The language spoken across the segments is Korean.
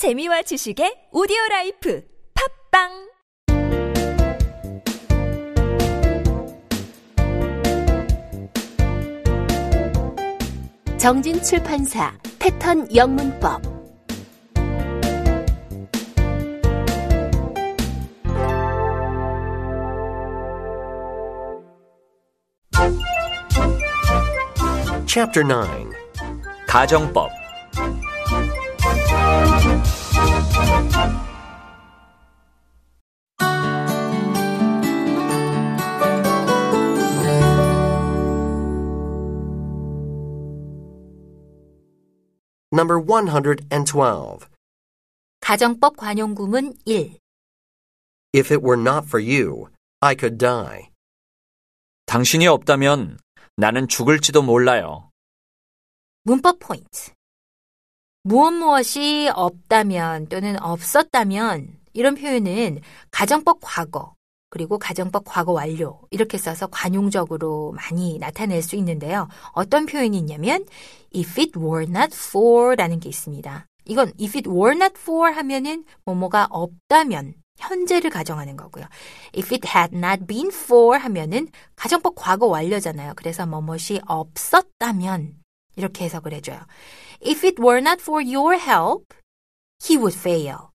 재미와 지식의 오디오 라이프 팝빵! 정진 출판사 패턴 영문법. Chapter 9 가정법 112. 가정법 관용구문 1 If it were not for you, I could die. 당신이 없다면 나는 죽을지도 몰라요. 문법 포인트 무엇 무엇이 없다면 또는 없었다면 이런 표현은 가정법 과거 그리고 가정법 과거 완료 이렇게 써서 관용적으로 많이 나타낼 수 있는데요. 어떤 표현이 있냐면 if it were not for 라는 게 있습니다. 이건 if it were not for 하면은 뭐뭐가 없다면 현재를 가정하는 거고요. if it had not been for 하면은 가정법 과거 완료잖아요. 그래서 뭐뭇이 없었다면 이렇게 해석을 해줘요. If it were not for your help, he would fail.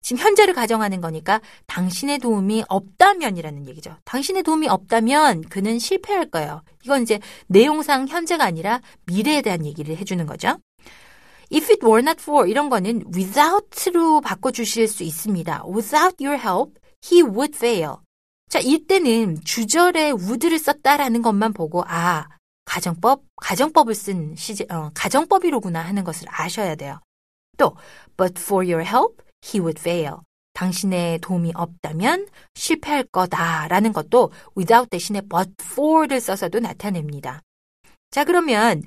지금 현재를 가정하는 거니까 당신의 도움이 없다면이라는 얘기죠. 당신의 도움이 없다면 그는 실패할 거예요. 이건 이제 내용상 현재가 아니라 미래에 대한 얘기를 해주는 거죠. If it were not for 이런 거는 without로 바꿔주실 수 있습니다. Without your help, he would fail. 자, 이때는 주절에 would를 썼다라는 것만 보고 아, 가정법, 가정법을 쓴 시제, 어, 가정법이로구나 하는 것을 아셔야 돼요. 또, but for your help, he would fail. 당신의 도움이 없다면 실패할 거다 라는 것도 without 대신에 but for를 써서도 나타냅니다. 자, 그러면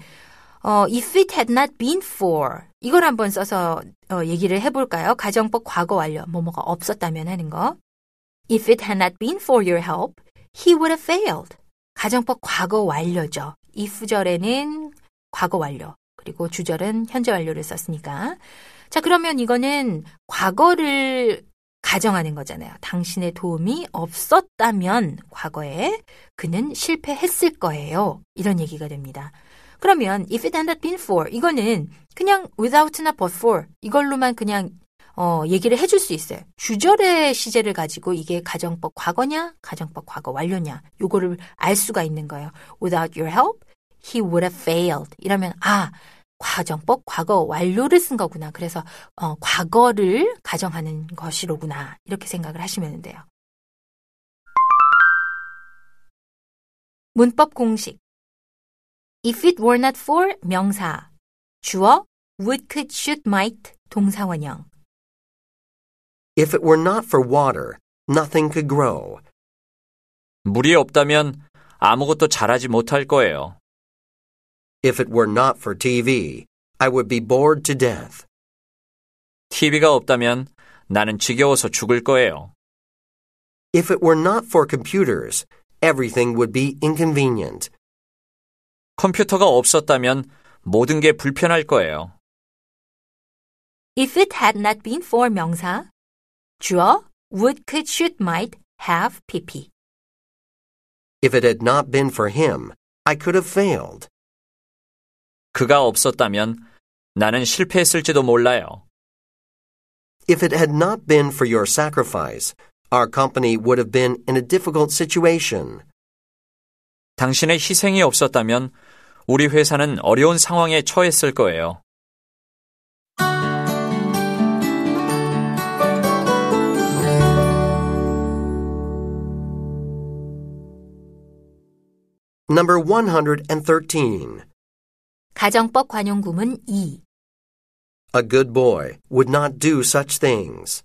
어, if it had not been for 이걸 한번 써서 어, 얘기를 해볼까요? 가정법 과거 완료 뭐뭐가 없었다면 하는 거. If it had not been for your help, he would have failed. 가정법 과거 완료죠. if절에는 과거 완료 그리고 주절은 현재 완료를 썼으니까. 자 그러면 이거는 과거를 가정하는 거잖아요. 당신의 도움이 없었다면 과거에 그는 실패했을 거예요. 이런 얘기가 됩니다. 그러면 if it had not been for 이거는 그냥 without나 but for 이걸로만 그냥 어, 얘기를 해줄 수 있어요. 주절의 시제를 가지고 이게 가정법 과거냐, 가정법 과거 완료냐, 요거를 알 수가 있는 거예요. Without your help, he would have failed. 이러면 아, 가정법 과거 완료를 쓴 거구나. 그래서 어, 과거를 가정하는 것이로구나. 이렇게 생각을 하시면 돼요. 문법 공식 If it were not for 명사 주어 would, could, should, might 동사원형 If it were not for water, nothing could grow. 물이 없다면 아무것도 잘하지 못할 거예요. If it were not for TV, I would be bored to death. TV가 없다면 나는 지겨워서 죽을 거예요. If it were not for computers, everything would be inconvenient. 컴퓨터가 없었다면 모든 게 불편할 거예요. If it had not been for 명사 주어 would, could, should, might, have, pp If it had not been for him, I could have failed. 그가 없었다면 나는 실패했을지도 몰라요. If it had not been for your sacrifice, our company would have been in a difficult situation. 당신의 희생이 없었다면 우리 회사는 어려운 상황에 처했을 거예요. Number 113. 가정법 관용구문 2 A good boy would not do such things.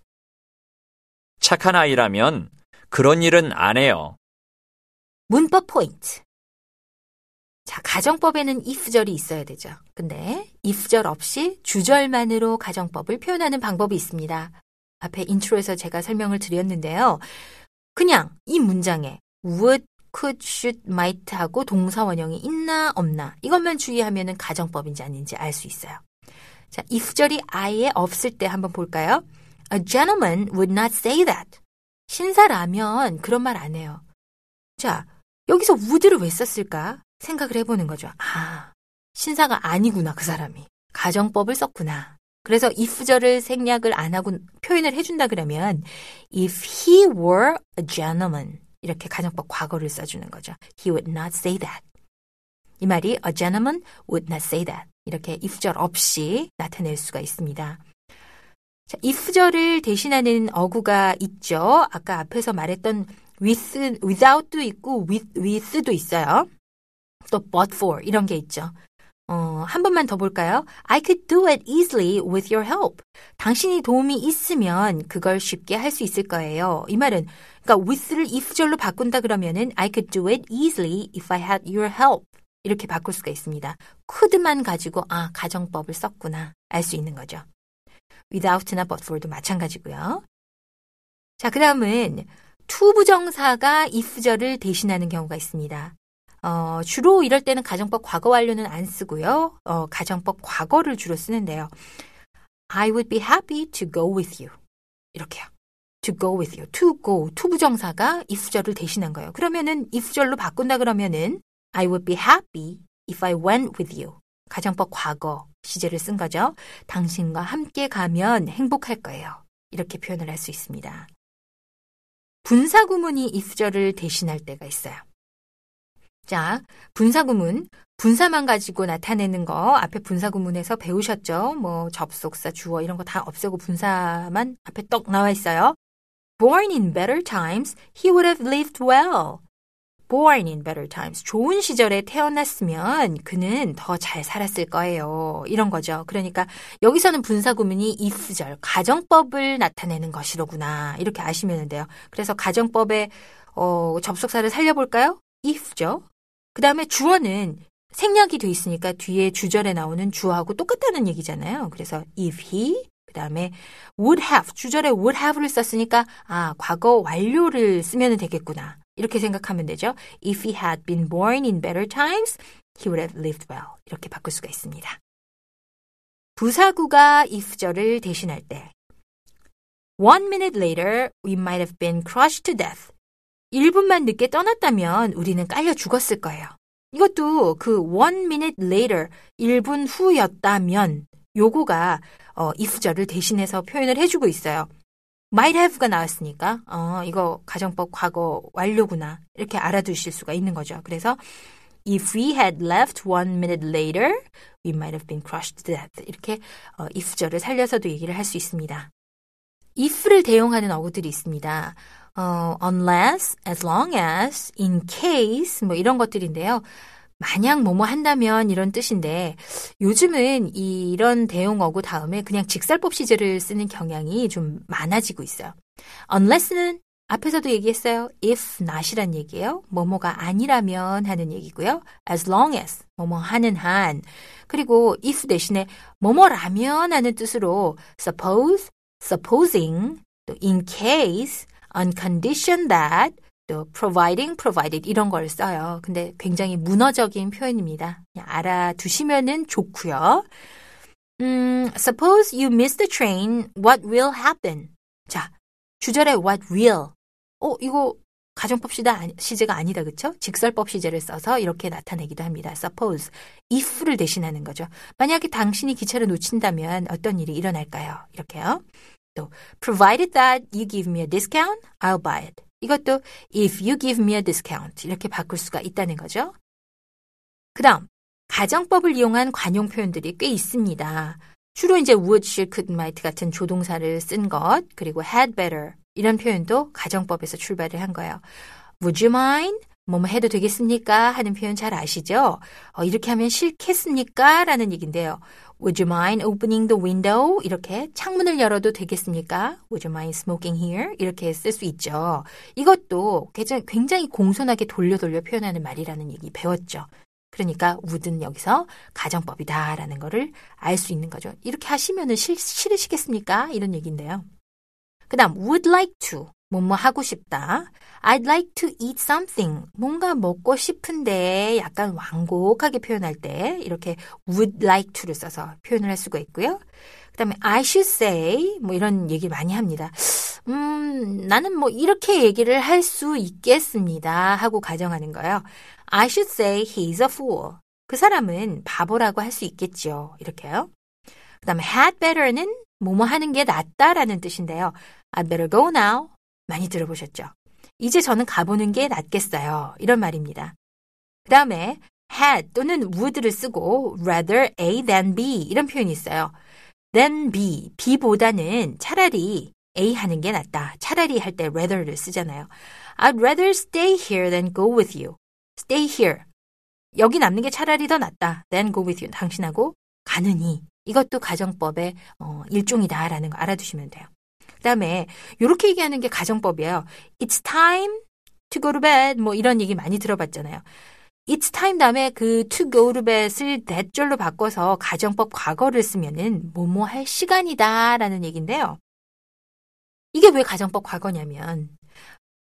착한 아이라면 그런 일은 안 해요. 문법 포인트 자, 가정법에는 if절이 있어야 되죠. 근데 if절 없이 주절만으로 가정법을 표현하는 방법이 있습니다. 앞에 인트로에서 제가 설명을 드렸는데요. 그냥 이 문장에 would, could, should, might 하고 동사 원형이 있나 없나 이것만 주의하면 가정법인지 아닌지 알 수 있어요. 자, if절이 아예 없을 때 한번 볼까요? A gentleman would not say that. 신사라면 그런 말 안 해요. 자, 여기서 would를 왜 썼을까? 생각을 해보는 거죠. 아, 신사가 아니구나, 그 사람이. 가정법을 썼구나. 그래서 if절을 생략을 안 하고 표현을 해준다 그러면 if he were a gentleman 이렇게 가정법 과거를 써주는 거죠. He would not say that. 이 말이 a gentleman would not say that. 이렇게 if절 없이 나타낼 수가 있습니다. 자, if절을 대신하는 어구가 있죠. 아까 앞에서 말했던 with, without도 있고 with, with도 있어요. 또 but for 이런 게 있죠. 어, 한 번만 더 볼까요? I could do it easily with your help. 당신이 도움이 있으면 그걸 쉽게 할 수 있을 거예요. 이 말은 그러니까 with를 if절로 바꾼다 그러면은 I could do it easily if I had your help. 이렇게 바꿀 수가 있습니다. could만 가지고 아, 가정법을 썼구나. 알 수 있는 거죠. without나 but for도 마찬가지고요. 자, 그다음은 to 부정사가 if절을 대신하는 경우가 있습니다. 어, 주로 이럴 때는 가정법 과거 완료는 안 쓰고요. 어, 가정법 과거를 주로 쓰는데요. I would be happy to go with you. 이렇게요. to go with you. to go. to 부정사가 if절을 대신한 거예요. 그러면은 if절로 바꾼다 그러면은 I would be happy if I went with you. 가정법 과거 시제를 쓴 거죠. 당신과 함께 가면 행복할 거예요. 이렇게 표현을 할 수 있습니다. 분사구문이 if절을 대신할 때가 있어요. 자, 분사구문. 분사만 가지고 나타내는 거 앞에 분사구문에서 배우셨죠? 뭐 접속사, 주어 이런 거 다 없애고 분사만 앞에 떡 나와 있어요. Born in better times, he would have lived well. Born in better times. 좋은 시절에 태어났으면 그는 더 잘 살았을 거예요. 이런 거죠. 그러니까 여기서는 분사구문이 if절, 가정법을 나타내는 것이로구나. 이렇게 아시면 돼요. 그래서 가정법의 어, 접속사를 살려볼까요? if죠. 그 다음에 주어는 생략이 돼 있으니까 뒤에 주절에 나오는 주어하고 똑같다는 얘기잖아요. 그래서 if he, 그 다음에 would have, 주절에 would have를 썼으니까 아, 과거 완료를 쓰면 되겠구나. 이렇게 생각하면 되죠. If he had been born in better times, he would have lived well. 이렇게 바꿀 수가 있습니다. 부사구가 if절을 대신할 때 One minute later, we might have been crushed to death. 1분만 늦게 떠났다면 우리는 깔려 죽었을 거예요. 이것도 그 one minute later, 1분 후였다면 요거가 어, if절을 대신해서 표현을 해주고 있어요. might have가 나왔으니까 어, 이거 가정법 과거 완료구나 이렇게 알아두실 수가 있는 거죠. 그래서 if we had left one minute later, we might have been crushed to death. 이렇게 어, if절을 살려서도 얘기를 할 수 있습니다. If를 대용하는 어구들이 있습니다. 어, unless, as long as, in case 뭐 이런 것들인데요. 만약 뭐뭐 한다면 이런 뜻인데 요즘은 이런 대용 어구 다음에 그냥 직설법 시제를 쓰는 경향이 좀 많아지고 있어요. unless는 앞에서도 얘기했어요. if not이란 얘기예요. 뭐뭐가 아니라면 하는 얘기고요. as long as 뭐뭐 하는 한 그리고 if 대신에 뭐뭐라면 하는 뜻으로 suppose, supposing, 또 in case, on condition that 또 providing, provided 이런 걸 써요. 근데 굉장히 문어적인 표현입니다. 알아두시면은 좋고요. 음, suppose you miss the train, what will happen? 자, 주절에 what will. 어, 이거 가정법 시제가 아니다, 그쵸? 직설법 시제를 써서 이렇게 나타내기도 합니다. suppose, if를 대신하는 거죠. 만약에 당신이 기차를 놓친다면 어떤 일이 일어날까요? 이렇게요. 또, provided that you give me a discount, I'll buy it. 이것도 if you give me a discount 이렇게 바꿀 수가 있다는 거죠. 그 다음, 가정법을 이용한 관용 표현들이 꽤 있습니다. 주로 이제 would, should, could, might 같은 조동사를 쓴 것, 그리고 had better 이런 표현도 가정법에서 출발을 한 거예요. Would you mind? 뭐뭐 해도 되겠습니까? 하는 표현 잘 아시죠? 어, 이렇게 하면 싫겠습니까? 라는 얘기인데요. Would you mind opening the window? 이렇게 창문을 열어도 되겠습니까? Would you mind smoking here? 이렇게 쓸 수 있죠. 이것도 굉장히 공손하게 돌려 돌려 표현하는 말이라는 얘기 배웠죠. 그러니까 would는 여기서 가정법이다라는 거를 알 수 있는 거죠. 이렇게 하시면은 싫, 싫으시겠습니까? 이런 얘기인데요. 그 다음 would like to 뭐뭐 하고 싶다. I'd like to eat something. 뭔가 먹고 싶은데 약간 완곡하게 표현할 때 이렇게 would like to를 써서 표현을 할 수가 있고요. 그 다음에 I should say 뭐 이런 얘기를 많이 합니다. 음, 나는 뭐 이렇게 얘기를 할 수 있겠습니다 하고 가정하는 거예요. I should say he's a fool. 그 사람은 바보라고 할 수 있겠죠. 이렇게요. 그 다음에 had better는 뭐뭐 하는 게 낫다라는 뜻인데요. I'd better go now. 많이 들어보셨죠? 이제 저는 가보는 게 낫겠어요. 이런 말입니다. 그 다음에 had 또는 would를 쓰고 rather A than B 이런 표현이 있어요. than B, B보다는 차라리 A 하는 게 낫다. 차라리 할 때 rather를 쓰잖아요. I'd rather stay here than go with you. stay here. 여기 남는 게 차라리 더 낫다. than go with you. 당신하고 가느니. 이것도 가정법의 어, 일종이다라는 거 알아두시면 돼요. 그 다음에 이렇게 얘기하는 게 가정법이에요. It's time to go to bed. 뭐 이런 얘기 많이 들어봤잖아요. It's time 다음에 그 to go to bed을 that절로 바꿔서 가정법 과거를 쓰면은 뭐뭐 할 시간이다라는 얘기인데요. 이게 왜 가정법 과거냐면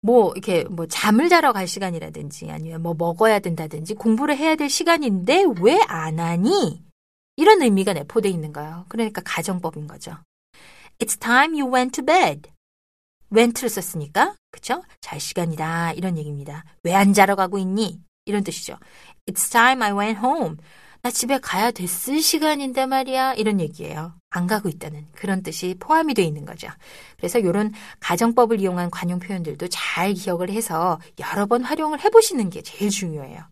뭐 이렇게 뭐 잠을 자러 갈 시간이라든지 아니면 뭐 먹어야 된다든지 공부를 해야 될 시간인데 왜 안 하니? 이런 의미가 내포돼 있는 거예요. 그러니까 가정법인 거죠. It's time you went to bed. went를 썼으니까 그쵸? 잘 시간이다 이런 얘기입니다. 왜 안 자러 가고 있니? 이런 뜻이죠. It's time I went home. 나 집에 가야 됐을 시간인데 말이야. 이런 얘기예요. 안 가고 있다는 그런 뜻이 포함이 되어 있는 거죠. 그래서 이런 가정법을 이용한 관용 표현들도 잘 기억을 해서 여러 번 활용을 해보시는 게 제일 중요해요.